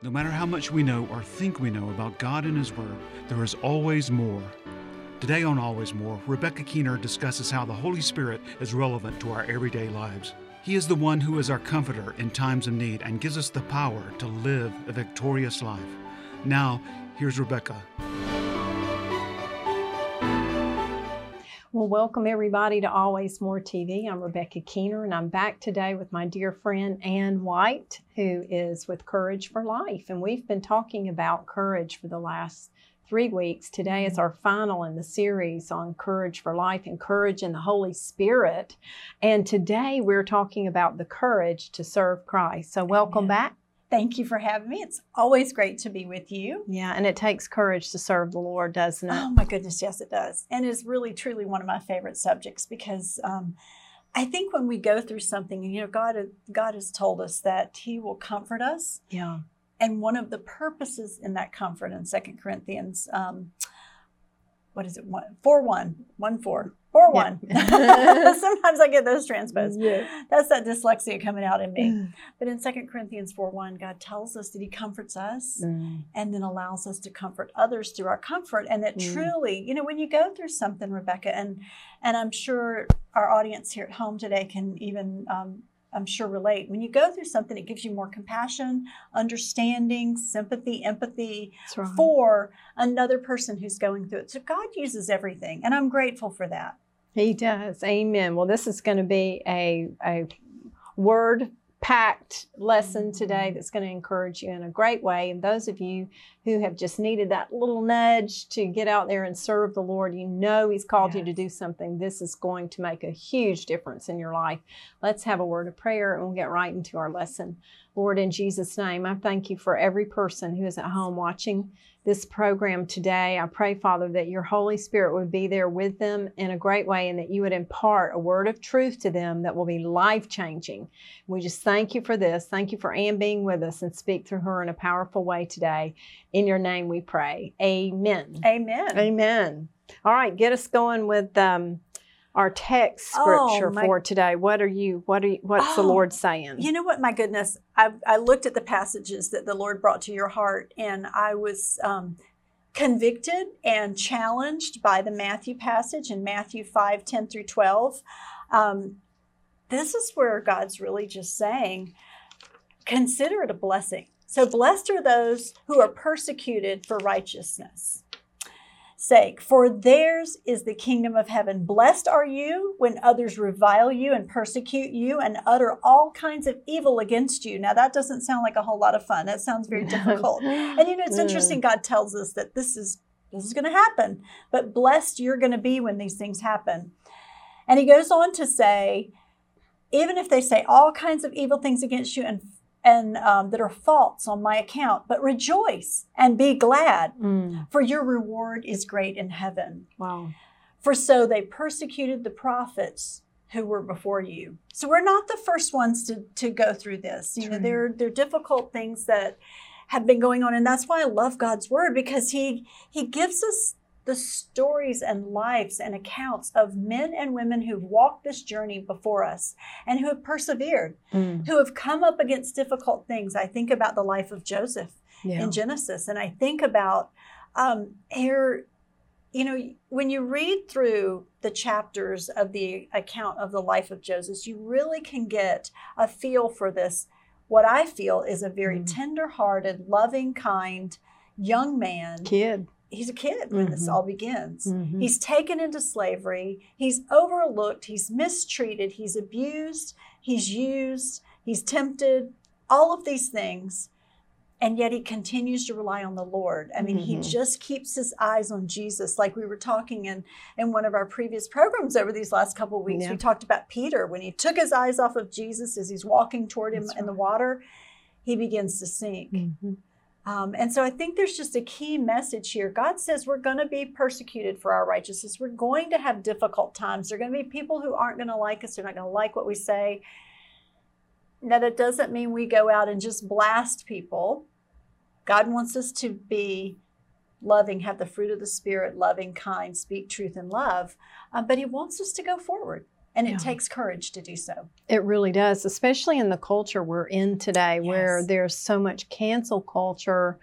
No matter how much we know or think we know about God and His Word, there is always more. Today on Always More, Rebecca Keener discusses how the Holy Spirit is relevant to our everyday lives. He is the one who is our comforter in times of need and gives us the power to live a victorious life. Now, here's Rebecca. Well, welcome everybody to Always More TV. I'm Rebecca Keener, and I'm back today with my dear friend Ann White, who is with Courage for Life. And we've been talking about courage for the last three weeks. Today is our final in the series on Courage for Life and Courage in the Holy Spirit. And today we're talking about the courage to serve Christ. So, welcome Amen. back. Thank you for having me. It's always great to be with you. Yeah, and it takes courage to serve the Lord, doesn't it? Oh my goodness, yes, it does. And it's really, truly one of my favorite subjects because um, I think when we go through something, you know, God, God has told us that He will comfort us. Yeah. And one of the purposes in that comfort in Second Corinthians, um, what is it? One, four one, one four, four Yeah. one. Sometimes I get those transposed. Yeah. That's that dyslexia coming out in me. But in Second Corinthians 4 1, God tells us that He comforts us Mm. and then allows us to comfort others through our comfort. And that Mm. truly, you know, when you go through something, Rebecca, and and I'm sure our audience here at home today can even um, I'm sure relate. When you go through something, it gives you more compassion, understanding, sympathy, empathy right. for another person who's going through it. So God uses everything, and I'm grateful for that. He does. Amen. Well, this is going to be a, a word packed lesson today that's going to encourage you in a great way. And those of you who have just needed that little nudge to get out there and serve the Lord, you know He's called you to do something. This is going to make a huge difference in your life. Let's have a word of prayer and we'll get right into our lesson. Lord, in Jesus' name, I thank you for every person who is at home watching this program today. I pray, Father, that your Holy Spirit would be there with them in a great way and that you would impart a word of truth to them that will be life changing. We just thank you for this. Thank you for Ann being with us and speak through her in a powerful way today. In your name we pray. Amen. Amen. Amen. All right, get us going with um, our text Oh, scripture my- for today. What are you? What are you, what's the Oh, Lord saying? You know what? My goodness, I, I looked at the passages that the Lord brought to your heart, and I was um, convicted and challenged by the Matthew passage in Matthew 5 10 through 12. Um, this is where God's really just saying, consider it a blessing. So, blessed are those who are persecuted for righteousness sake, for theirs is the kingdom of heaven. Blessed are you when others revile you and persecute you and utter all kinds of evil against you. Now, that doesn't sound like a whole lot of fun. That sounds very difficult. And you know, it's interesting. God tells us that this is this is going to happen, but blessed you're going to be when these things happen. And he goes on to say, even if they say all kinds of evil things against you and and um, that are false on my account, but rejoice and be glad, Mm, for your reward is great in heaven. wow. For so they persecuted the prophets who were before you. So we're not the first ones to, to go through this. You know, True. there there are difficult things that have been going on, and that's why I love God's word because He He gives us the stories and lives and accounts of men and women who've walked this journey before us and who have persevered, Mm, who have come up against difficult things. I think about the life of Joseph yeah. in Genesis. And I think about um, here, you know, when you read through the chapters of the account of the life of Joseph, you really can get a feel for this. What I feel is a very Mm. tender-hearted, loving, kind young man. Kid. He's a kid when this Mhm. all begins. Mhm. He's taken into slavery. He's overlooked. He's mistreated. He's abused. He's used. He's tempted. All of these things. And yet he continues to rely on the Lord. I mean, he Mhm. just keeps his eyes on Jesus. Like we were talking in, in one of our previous programs over these last couple of weeks, Yeah. we talked about Peter. When he took his eyes off of Jesus as he's walking toward him That's in the water, he begins to sink. Um, and so I think there's just a key message here. God says we're going to be persecuted for our righteousness. We're going to have difficult times. There are going to be people who aren't going to like us. They're not going to like what we say. Now, that doesn't mean we go out and just blast people. God wants us to be loving, have the fruit of the Spirit, loving, kind, speak truth and love. Uh, but He wants us to go forward And it Yeah. takes courage to do so. It really does, especially in the culture we're in today where there's so much cancel culture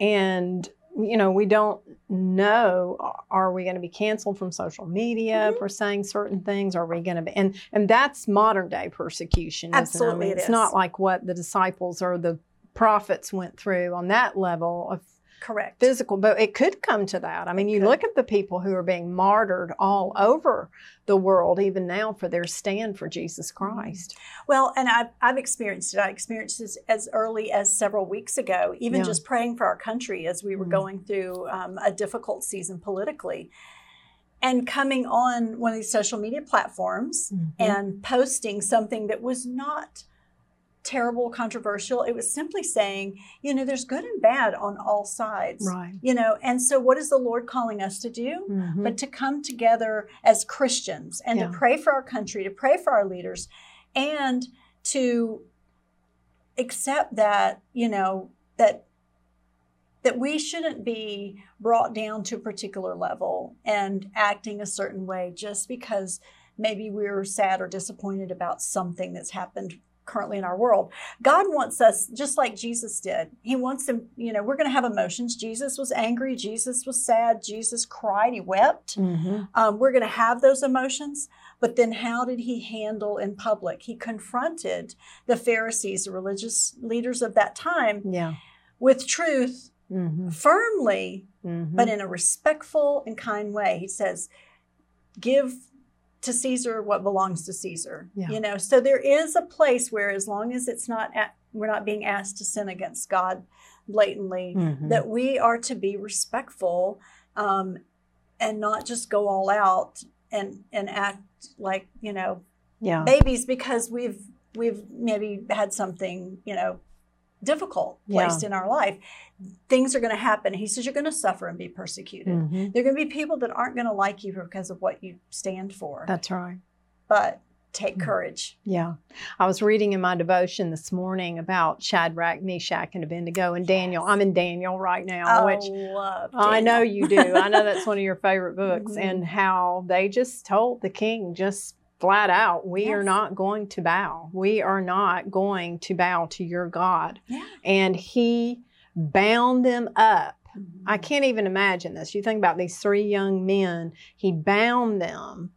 and you know, we don't know are we going to be canceled from social media Mhm. for saying certain things? Are we going to be and and that's modern day persecution. isn't it? I Absolutely mean, it it's is. not like what the disciples or the prophets went through on that level of Correct. physical, but it could come to that. I mean, It you could. look at the people who are being martyred all over the world, even now, for their stand for Jesus Mm-hmm. Christ. Well, and I've, I've experienced it. I experienced this as early as several weeks ago, even Yeah. just praying for our country as we were Mhm. going through um, a difficult season politically. And coming on one of these social media platforms Mm-hmm. and posting something that was not terrible, controversial. It was simply saying, you know, there's good and bad on all sides. Right. You know, and so what is the Lord calling us to do? Mhm. but to come together as Christians and Yeah. to pray for our country, to pray for our leaders, and to accept that, you know, that that we shouldn't be brought down to a particular level and acting a certain way just because maybe we're sad or disappointed about something that's happened currently in our world. God wants us just like Jesus did. He wants them, you know, we're going to have emotions. Jesus was angry, Jesus was sad, Jesus cried, he wept. Mhm. Um, we're going to have those emotions. But then how did he handle in public? He confronted the Pharisees, the religious leaders of that time, Yeah. with truth Mhm. firmly, Mhm. but in a respectful and kind way. He says, give to Caesar what belongs to Caesar. Yeah. You know, so there is a place where as long as it's not at, we're not being asked to sin against God blatantly, Mhm. that we are to be respectful um, and not just go all out and and act like you know yeah. babies because we've we've maybe had something you know difficult placed in our life things are going to happen he says you're going to suffer and be persecuted Mhm. there are going to be people that aren't going to like you because of what you stand for That's right. but take Mhm. courage Yeah. I was reading in my devotion this morning about Shadrach, Meshach, and Abednego and Daniel. I'm in Daniel right now, I which love I know you do. I know that's one of your favorite books, Mhm. and how they just told the king just flat out, "We are not going to bow. We are not going to bow to your God." yeah And he bound them up. I Mhm. can't even imagine this. You think about these three young men. He bound them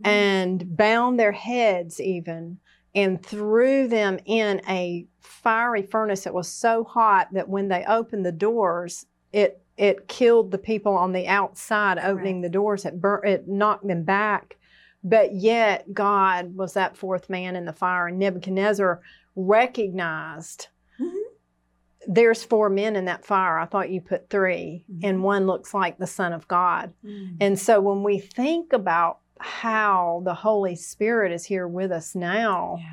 Mhm. and bound their heads even and threw them in a fiery furnace that was so hot that when they opened the doors it it killed the people on the outside opening the doors it burnt it knocked them back but yet god was that fourth man in the fire and nebuchadnezzar recognized Mhm. there's four men in that fire i thought you put 3 Mhm. and one looks like the son of god Mhm. and so when we think about how the Holy Spirit is here with us now, Yeah.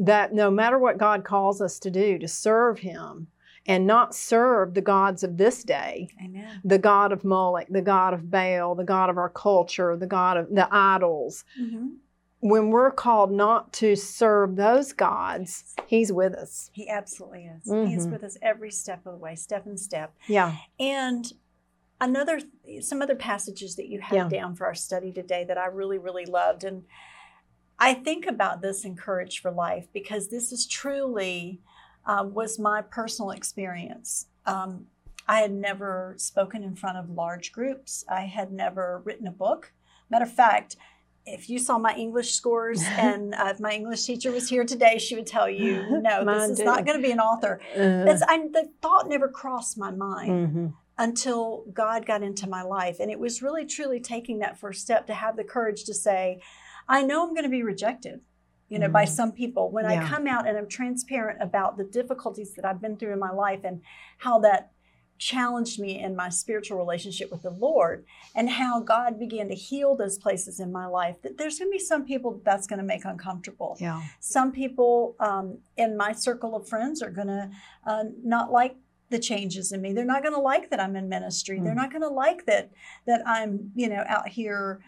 that no matter what God calls us to do, to serve Him and not serve the gods of this day, Amen. the God of Moloch, the God of Baal, the God of our culture, the God of the idols, Mhm. when we're called not to serve those gods, He's with us. He absolutely is. He's Mhm. with us every step of the way, step and step. Yeah. And another, some other passages that you have Yeah. down for our study today that I really, really loved. And I think about this in Courage for Life because this is truly um, was my personal experience. Um, I had never spoken in front of large groups. I had never written a book. Matter of fact, if you saw my English scores and uh, if my English teacher was here today, she would tell you, no, Mine this is not going to be an author. Uh, That's, I, the thought never crossed my mind mhm. until God got into my life. And it was really, truly taking that first step to have the courage to say, I know I'm going to be rejected, you know, by Mhm. some people. When Yeah. I come out and I'm transparent about the difficulties that I've been through in my life and how that challenged me in my spiritual relationship with the Lord and how God began to heal those places in my life, that there's going to be some people that that's going to make uncomfortable Yeah. some people um, in my circle of friends are going to uh, not like the changes in me they're not going to like that i'm in ministry they're Mm. not going to like that that i'm you know out here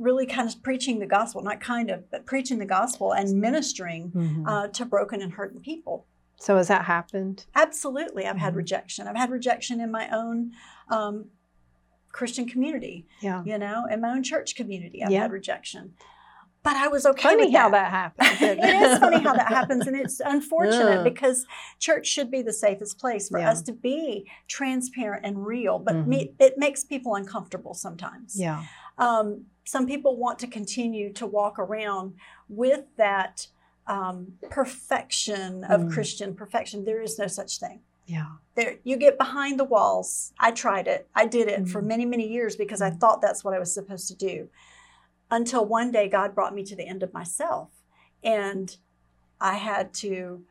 really kind of preaching the gospel not kind of but preaching the gospel and ministering Mhm. uh, to broken and hurting people so has that happened? absolutely i've had Mhm. rejection i've had rejection in my own um, christian community Yeah. you know in my own church community i've Yeah. had rejection but I was okay Funny with how that. happens. it is funny how that happens, and it's unfortunate Yeah. because church should be the safest place for Yeah. us to be transparent and real. But Mhm. me, it makes people uncomfortable sometimes. Yeah. Um, some people want to continue to walk around with that um, perfection of Mm. Christian perfection. There is no such thing. Yeah. There, you get behind the walls. I tried it. I did it for Mhm. many, many years because I Mhm. thought that's what I was supposed to do. Until one day, God brought me to the end of myself, and I had to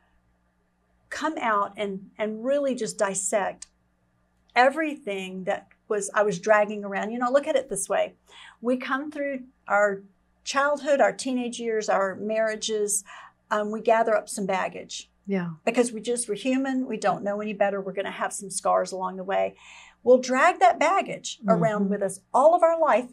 come out and and really just dissect everything that was I was dragging around. You know, look at it this way: we come through our childhood, our teenage years, our marriages. Um, we gather up some baggage Yeah. because we just we're human we don't know any better we're going to have some scars along the way we'll drag that baggage around Mhm. with us all of our life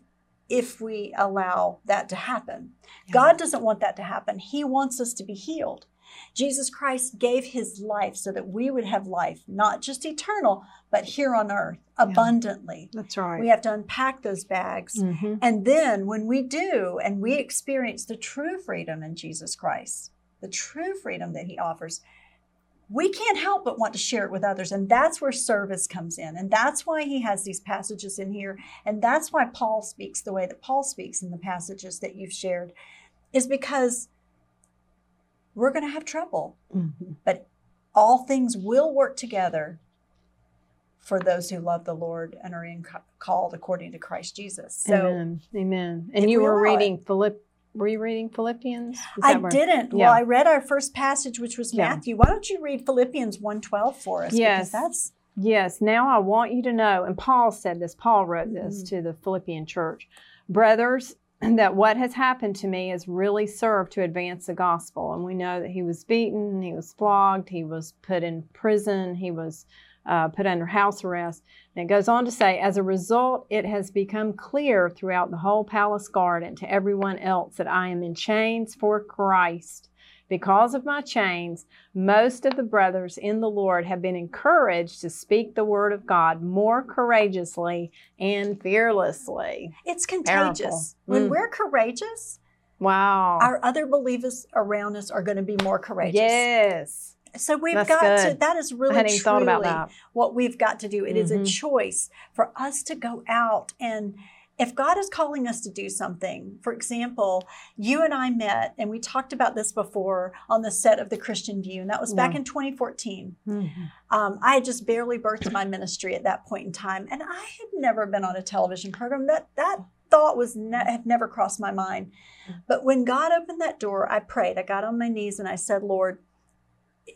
if we allow that to happen Yeah. god doesn't want that to happen he wants us to be healed jesus christ gave his life so that we would have life not just eternal but here on earth abundantly That's right. we have to unpack those bags Mhm. and then when we do and we experience the true freedom in Jesus Christ, the true freedom that he offers, we can't help but want to share it with others. And that's where service comes in. And that's why he has these passages in here. And that's why Paul speaks the way that Paul speaks in the passages that you've shared, is because we're going to have trouble. Mhm. But all things will work together for those who love the Lord and are in, called according to Christ Jesus. So Amen. Amen. And you we were allow it. reading Philip. Were you reading Philippians? I where- didn't. Yeah. Well, I read our first passage, which was Yeah. Matthew. Why don't you read Philippians 1.12 for us? Yes. Because that's Yes, now I want you to know, and Paul said this, Paul wrote this Mhm. to the Philippian church. Brothers, that what has happened to me has really served to advance the gospel. And we know that he was beaten, he was flogged, he was put in prison, he was uh, put under house arrest. And it goes on to say, as a result, it has become clear throughout the whole palace guard and to everyone else that I am in chains for Christ. Because of my chains, most of the brothers in the Lord have been encouraged to speak the word of God more courageously and fearlessly. it's Powerful. contagious. When Mm. we're courageous, Wow. our other believers around us are going to be more courageous. yes. So we've That's got to. good. That is really even thought about truly that. what we've got to do. It is a Mhm. choice for us to go out and. If God is calling us to do something, for example, you and I met and we talked about this before on the set of the Christian View, and that was back Yeah. in 2014. Mhm. Um, I had just barely birthed my ministry at that point in time, and I had never been on a television program. That that thought was ne- had never crossed my mind. But when God opened that door, I prayed. I got on my knees and I said, "Lord,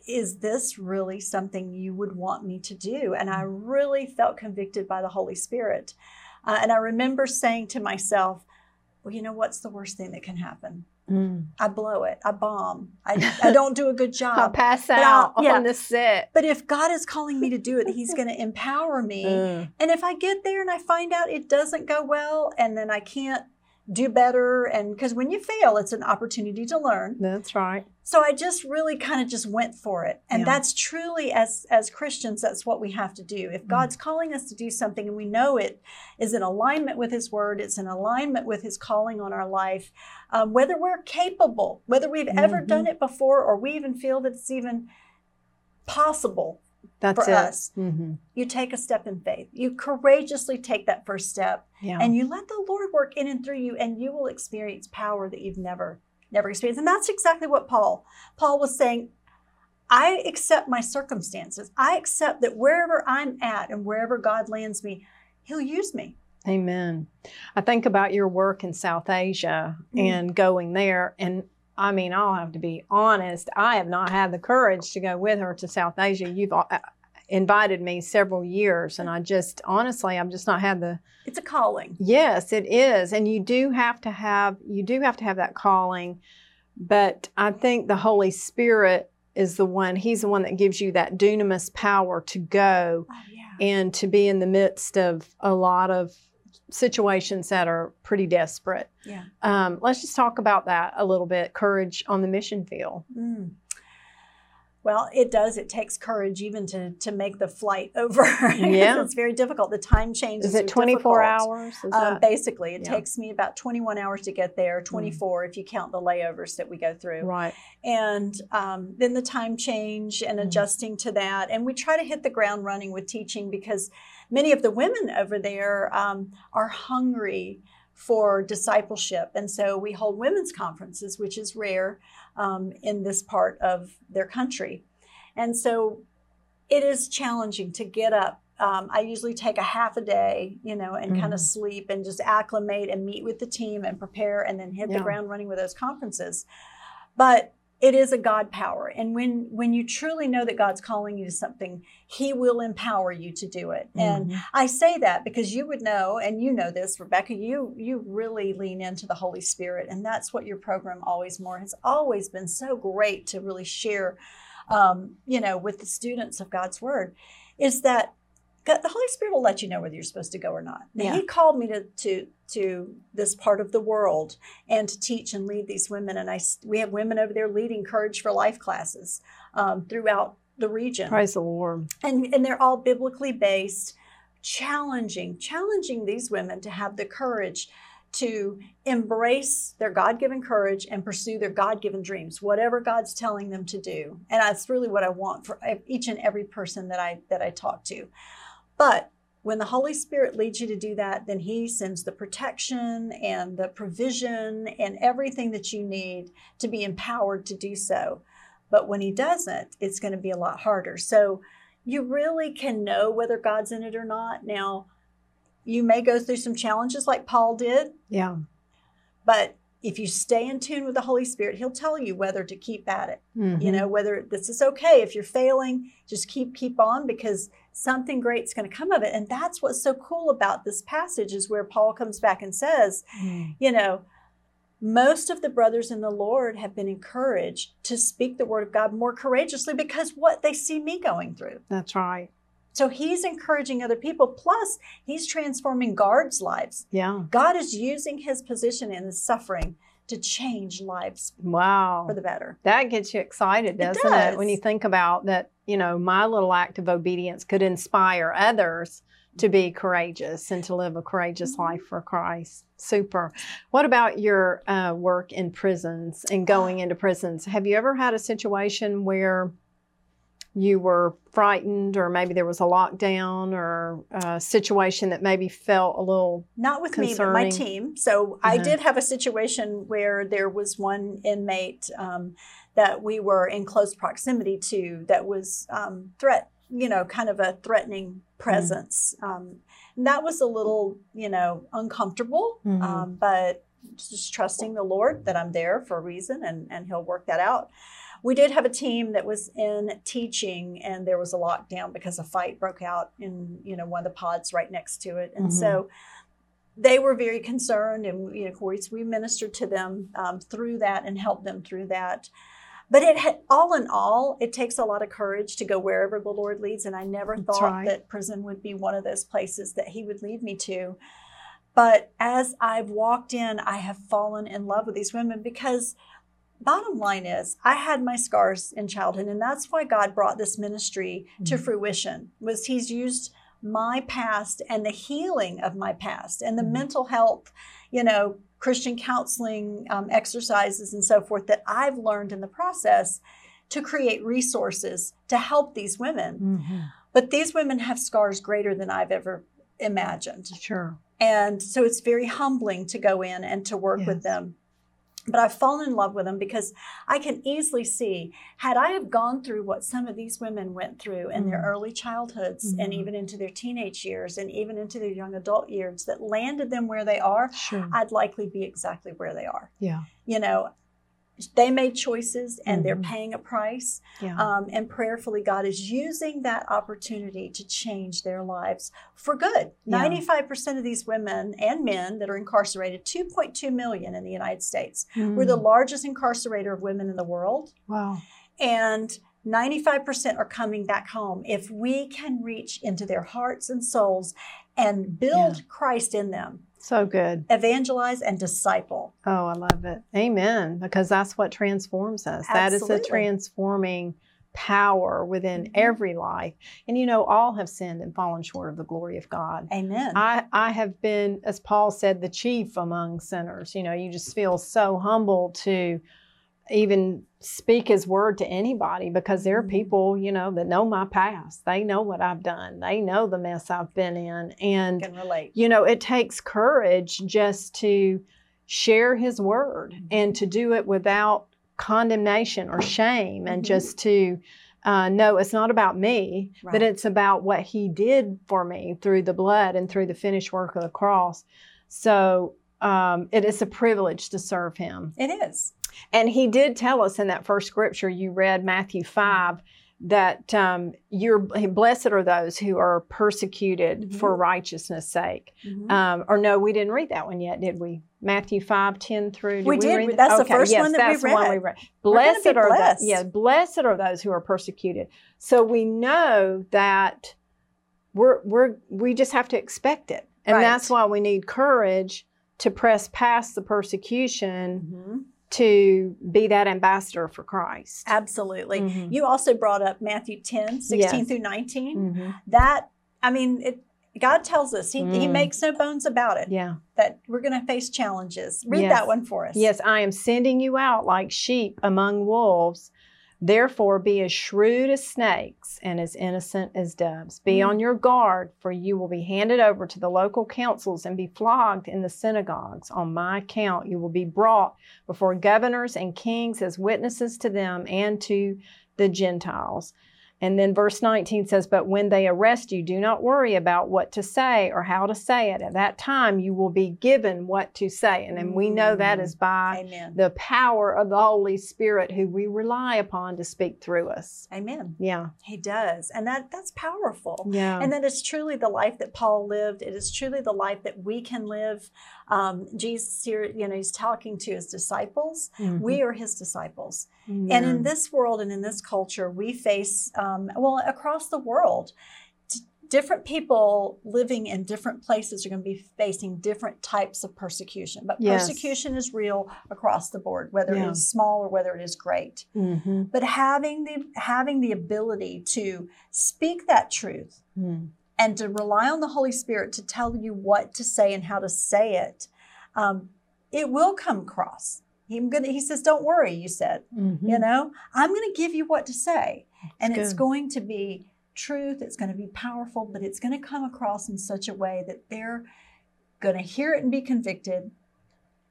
is this really something you would want me to do?" And I really felt convicted by the Holy Spirit. Uh, and I remember saying to myself, "Well, you know what's the worst thing that can happen? Mm. I blow it. I bomb. I, I don't do a good job." I'll pass out I'll- out yeah. on the set. But if God is calling me to do it, He's going to empower me. Mm. And if I get there and I find out it doesn't go well and then I can't do better, and because when you fail, it's an opportunity to learn. That's right. So I just really kind of just went for it. And Yeah. that's truly, as, as Christians, that's what we have to do. If Mm. God's calling us to do something and we know it is in alignment with His word, it's in alignment with His calling on our life, um, whether we're capable, whether we've ever Mhm. done it before, or we even feel that it's even possible That's for it. us. hmm You take a step in faith. You courageously take that first step Yeah. and you let the Lord work in and through you and you will experience power that you've never never experienced. And that's exactly what Paul Paul was saying, I accept my circumstances. I accept that wherever I'm at and wherever God lands me, he'll use me. Amen. I think about your work in South Asia Mm. and going there. And I mean, I'll have to be honest, I have not had the courage to go with her to South Asia. You've uh, invited me several years, and I just honestly, I've just not had the. It's a calling. Yes, it is. And you do have to have, you do have to have that calling. But I think the Holy Spirit is the one, He's the one that gives you that dunamis power to go Oh yeah. and to be in the midst of a lot of situations that are pretty desperate. Yeah. Um, let's just talk about that a little bit courage on the mission field. Mm. Well, it does. It takes courage even to to make the flight over. Yeah. it's very difficult. The time changes. Is it 24 hours? Is Um, basically, it yeah. Mm. takes me about 21 hours to get there, 24 if you count the layovers that we go through. right. And um, then the time change and Mm. adjusting to that. And we try to hit the ground running with teaching because many of the women over there um, are hungry for discipleship. And so we hold women's conferences, which is rare um, in this part of their country. And so it is challenging to get up. Um, I usually take a half a day, you know, and kind Mhm. of sleep and just acclimate and meet with the team and prepare and then hit Yeah. the ground running with those conferences. But it is a God power. And when when you truly know that God's calling you to something, He will empower you to do it. And Mhm. I say that because you would know, and you know this, Rebecca, you you really lean into the Holy Spirit, and that's what your program always more has always been so great to really share, um, you know, with the students of God's Word, is that the Holy Spirit will let you know whether you're supposed to go or not. Now, Yeah. He called me to to to this part of the world and to teach and lead these women, and I we have women over there leading Courage for Life classes um, throughout the region Praise the Lord. and and they're all biblically based challenging challenging these women to have the courage to embrace their god-given courage and pursue their god-given dreams whatever god's telling them to do and that's really what i want for each and every person that i that i talk to but when the holy spirit leads you to do that then he sends the protection and the provision and everything that you need to be empowered to do so but when he doesn't it's going to be a lot harder so you really can know whether God's in it or not. Now, you may go through some challenges like Paul did, Yeah. but if you stay in tune with the Holy Spirit, He'll tell you whether to keep at it. You Mhm. know, whether this is okay. If you're failing, just keep keep on because something great's going to come of it. And that's what's so cool about this passage is where Paul comes back and says, Mm. you know, most of the brothers in the Lord have been encouraged to speak the word of God more courageously because what they see me going through. That's right. So he's encouraging other people. Plus, he's transforming guards' lives. Yeah. God is using his position in suffering to change lives Wow. for the better. That gets you excited, doesn't it? When you think about that, you know, my little act of obedience could inspire others to be courageous and to live a courageous Mm-hmm. life for Christ. Super. What about your uh, work in prisons and going into prisons? Have you ever had a situation where you were frightened, or maybe there was a lockdown or a situation that maybe felt a little Not with me, but my team. So I Uh-huh. did have a situation where there was one inmate um, that we were in close proximity to that was um, threat, you know, kind of a threatening presence. Um, and that was a little, you know, uncomfortable, Mhm. um, but just trusting the Lord that I'm there for a reason and, and He'll work that out. We did have a team that was in teaching, and there was a lockdown because a fight broke out in you know one of the pods right next to it, and Mhm. so they were very concerned, and you know, of course, we ministered to them um, through that and helped them through that. But it had, all in all, it takes a lot of courage to go wherever the Lord leads, and I never That's thought right. that prison would be one of those places that He would lead me to. But as I've walked in, I have fallen in love with these women because bottom line is I had my scars in childhood and that's why God brought this ministry to Mhm. fruition was he's used my past and the healing of my past and the Mhm. mental health, you know, Christian counseling um, exercises and so forth that I've learned in the process to create resources to help these women. Mhm. But these women have scars greater than I've ever imagined. Sure. And so it's very humbling to go in and to work with them. But I've fallen in love with them because I can easily see, had I have gone through what some of these women went through in their Mhm. early childhoods and Mhm. even into their teenage years and even into their young adult years that landed them where they are, Sure. I'd likely be exactly where they are. yeah. You know, they made choices and they're Mhm. paying a price. Yeah. Um, and prayerfully, God is using that opportunity to change their lives for good. Yeah. 95% of these women and men that are incarcerated, 2.2 million in the United States. We're the Mm. largest incarcerator of women in the world. wow. And 95% are coming back home. If we can reach into their hearts and souls and build Yeah. Christ in them, So good. evangelize and disciple. Oh, I love it. Amen. Because that's what transforms us. That is a transforming power within Mhm. every life. And you know, all have sinned and fallen short of the glory of God. Amen. I, I have been, as Paul said, the chief among sinners. You know, you just feel so humble to even speak his word to anybody because there are Mhm. people, you know, that know my past. They know what I've done. They know the mess I've been in. And can relate. you know, it takes courage just to share his word Mm-hmm. and to do it without condemnation or shame and Mhm. just to uh, know it's not about me, but it's about what he did for me through the blood and through the finished work of the cross. So um, it is a privilege to serve him. It is. And he did tell us in that first scripture you read, Matthew 5, that um, you're blessed are those who are persecuted Mhm. for righteousness' sake. Mhm. Um, or no, we didn't read that one yet, did we? Matthew 5, 10 through. Did We did. read that? That's the first yes, one that we that's the one we read. read. Blessed are blessed. those. Yeah, blessed are those who are persecuted. So we know that we're we're we just have to expect it, and Right. that's why we need courage to press past the persecution Mhm. To be that ambassador for Christ. Absolutely. Mhm. You also brought up Matthew 10, 16 Yes. through 19. Mhm. That, I mean, it, God tells us, he, he Mm. makes no bones about it, Yeah. that we're going to face challenges. Read Yes. that one for us. Yes, I am sending you out like sheep among wolves. Therefore, be as shrewd as snakes and as innocent as doves. Be Mm. on your guard, for you will be handed over to the local councils and be flogged in the synagogues. On my account, you will be brought before governors and kings as witnesses to them and to the Gentiles. And then verse 19 says, But when they arrest you, do not worry about what to say or how to say it. At that time, you will be given what to say. And then we know that Mm. by Amen. the power of the Holy Spirit who we rely upon to speak through us. Amen. Yeah. He does. And that that's powerful. Yeah. And that is truly the life that Paul lived. It is truly the life that we can live. Um, Jesus here, you know, he's talking to his disciples. Mhm. We are his disciples. Yeah. And in this world and in this culture, we face, um, well, across the world, different people living in different places are going to be facing different types of persecution. But Yes. persecution is real across the board, whether Yeah. it is small or whether it is great. Mhm. But having the having the ability to speak that truth Mm. and to rely on the Holy Spirit to tell you what to say and how to say it, um, it will come across. He, gonna, he says, Don't worry, you said. Mhm. You know, I'm going to give you what to say. And it's going to be truth, it's going to be powerful, but it's going to come across in such a way that they're going to hear it and be convicted.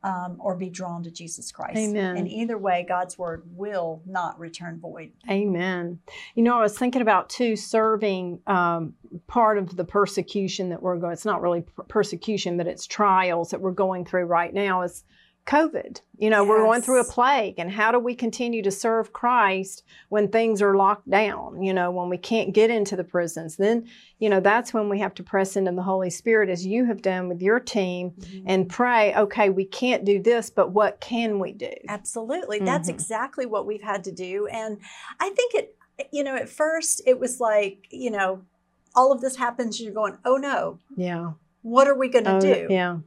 Um, or be drawn to Jesus Christ. Amen. And either way, God's word will not return void. Amen. You know, I was thinking about too serving um, part of the persecution that we're going. It's not really persecution, but it's trials that we're going through right now. Is COVID. You know, we're going through a plague, and how do we continue to serve Christ when things are locked down? You know, when we can't get into the prisons, then you know that's when we have to press into the Holy Spirit, as you have done with your team, and pray. Okay, we can't do this, but what can we do? Absolutely. That's Mhm. exactly what we've had to do. And I think it, you know, at first it was like, you know, all of this happens, you're going, oh no, Yeah. what are we going to Oh, do? Yeah.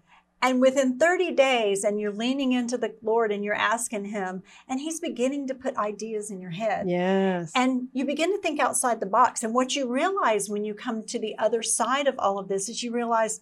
And within 30 days, and you're leaning into the Lord and you're asking Him, and He's beginning to put ideas in your head. Yes. And you begin to think outside the box. And what you realize when you come to the other side of all of this is you realize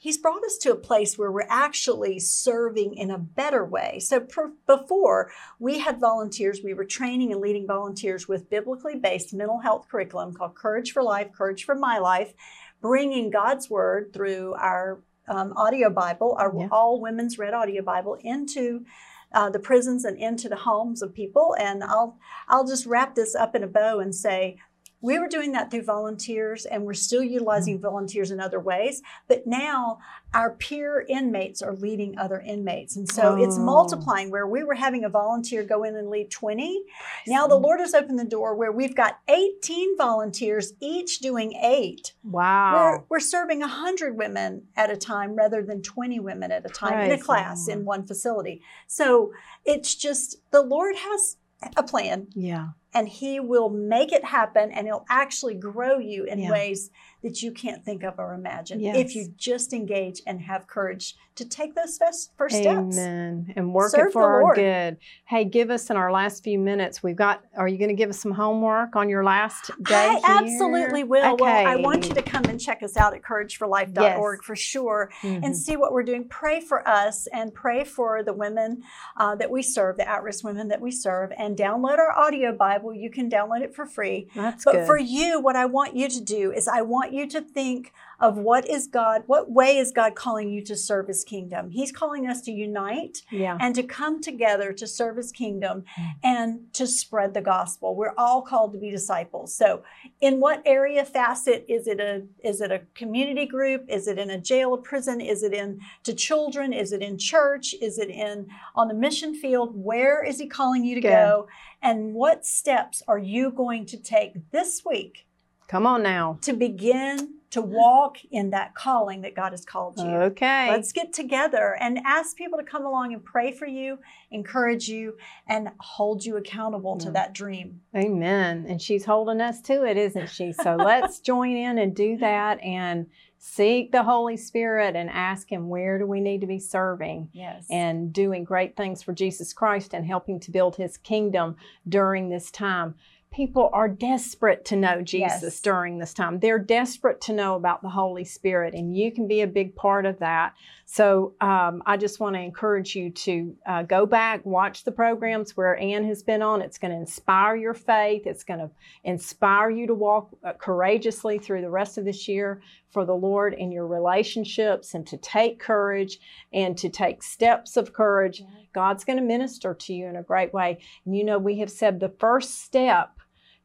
He's brought us to a place where we're actually serving in a better way. So per, before, we had volunteers, we were training and leading volunteers with biblically based mental health curriculum called Courage for Life, Courage for My Life, bringing God's Word through our um, audio Bible, our Yeah. all women's read audio Bible, into uh, the prisons and into the homes of people. And I'll I'll just wrap this up in a bow and say. We were doing that through volunteers, and we're still utilizing mm-hmm. volunteers in other ways. But now our peer inmates are leading other inmates. And so it's Oh. multiplying where we were having a volunteer go in and lead 20. Now the Lord has opened the door where we've got 18 volunteers, each doing eight. Wow. We're, we're serving 100 women at a time rather than 20 women at a time in a class in one facility. So it's just the Lord has a plan. yeah. And he will make it happen and he'll actually grow you in Yeah. ways that you can't think of or imagine Yes. if you just engage and have courage to take those first, first steps. Amen. And work Serve it for our Lord. good. Hey, give us in our last few minutes. We've got. Are you going to give us some homework on your last day? I here? absolutely will. Well, I want you to come and check us out at courageforlife.org Yes. for sure Mhm. and see what we're doing. Pray for us and pray for the women uh, that we serve, the at risk women that we serve, and download our audio Bible. You can download it for free. That's But good. for you, what I want you to do is I want you to think of what is God, what way is God calling you to serve his kingdom? He's calling us to unite yeah. and to come together to serve his kingdom Mm. and to spread the gospel. We're all called to be disciples. So, in what area facet is it a is it a community group? Is it in a jail or prison? Is it in to children? Is it in church? Is it in on the mission field? Where is he calling you to Good. go? And what steps are you going to take this week Come on now. to begin to walk in that calling that God has called you? Okay. Let's get together and ask people to come along and pray for you, encourage you, and hold you accountable to mm. that dream. Amen. And she's holding us to it, isn't she? So let's join in and do that and seek the Holy Spirit and ask Him where do we need to be serving Yes. and doing great things for Jesus Christ and helping to build His kingdom during this time. People are desperate to know Jesus Yes. during this time. They're desperate to know about the Holy Spirit, and you can be a big part of that. So um, I just want to encourage you to uh, go back, watch the programs where Ann has been on. It's going to inspire your faith. It's going to inspire you to walk uh, courageously through the rest of this year for the Lord in your relationships and to take courage and to take steps of courage. God's going to minister to you in a great way. And you know, we have said the first step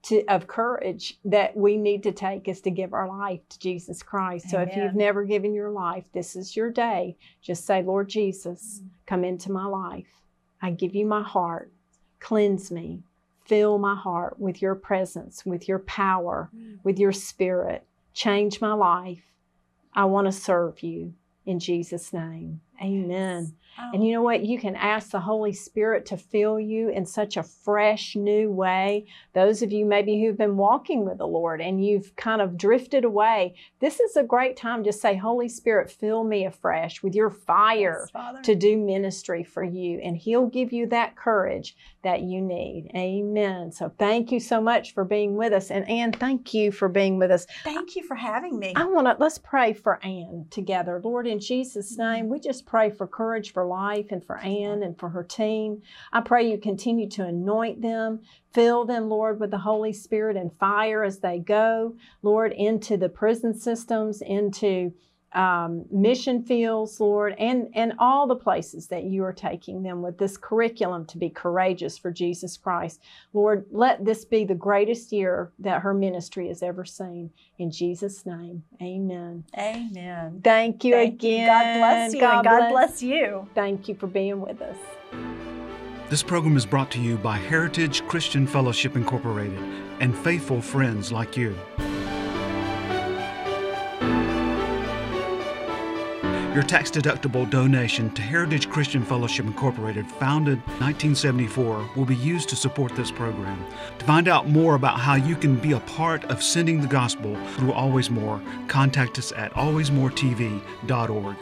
to, of courage that we need to take is to give our life to Jesus Christ. So if you've never given your life, this is your day. Just say, Lord Jesus, Mm. come into my life. I give you my heart. Cleanse me. Fill my heart with your presence, with your power, with your spirit. Change my life. I want to serve you in Jesus' name. Amen. Oh, And you know what? You can ask the Holy Spirit to fill you in such a fresh, new way. Those of you maybe who've been walking with the Lord and you've kind of drifted away, this is a great time to say, Holy Spirit, fill me afresh with your fire yes, to do ministry for you. And He'll give you that courage that you need. Amen. So thank you so much for being with us. And Ann, thank you for being with us. Thank you for having me. I want to let's pray for Ann together. Lord, in Jesus' name, we just pray for courage for life and for Ann and for her team. I pray you continue to anoint them, fill them, Lord, with the Holy Spirit and fire as they go, Lord, into the prison systems, into um, mission fields, Lord, and, and all the places that you are taking them with this curriculum to be courageous for Jesus Christ. Lord, let this be the greatest year that her ministry has ever seen. In Jesus' name, amen. Amen. Thank you Thank again. you. God bless you. and God bless you. Thank you for being with us. This program is brought to you by Heritage Christian Fellowship Incorporated and faithful friends like you. Your tax deductible donation to Heritage Christian Fellowship Incorporated, founded 1974, will be used to support this program. To find out more about how you can be a part of sending the gospel through Always More, contact us at alwaysmoretv.org.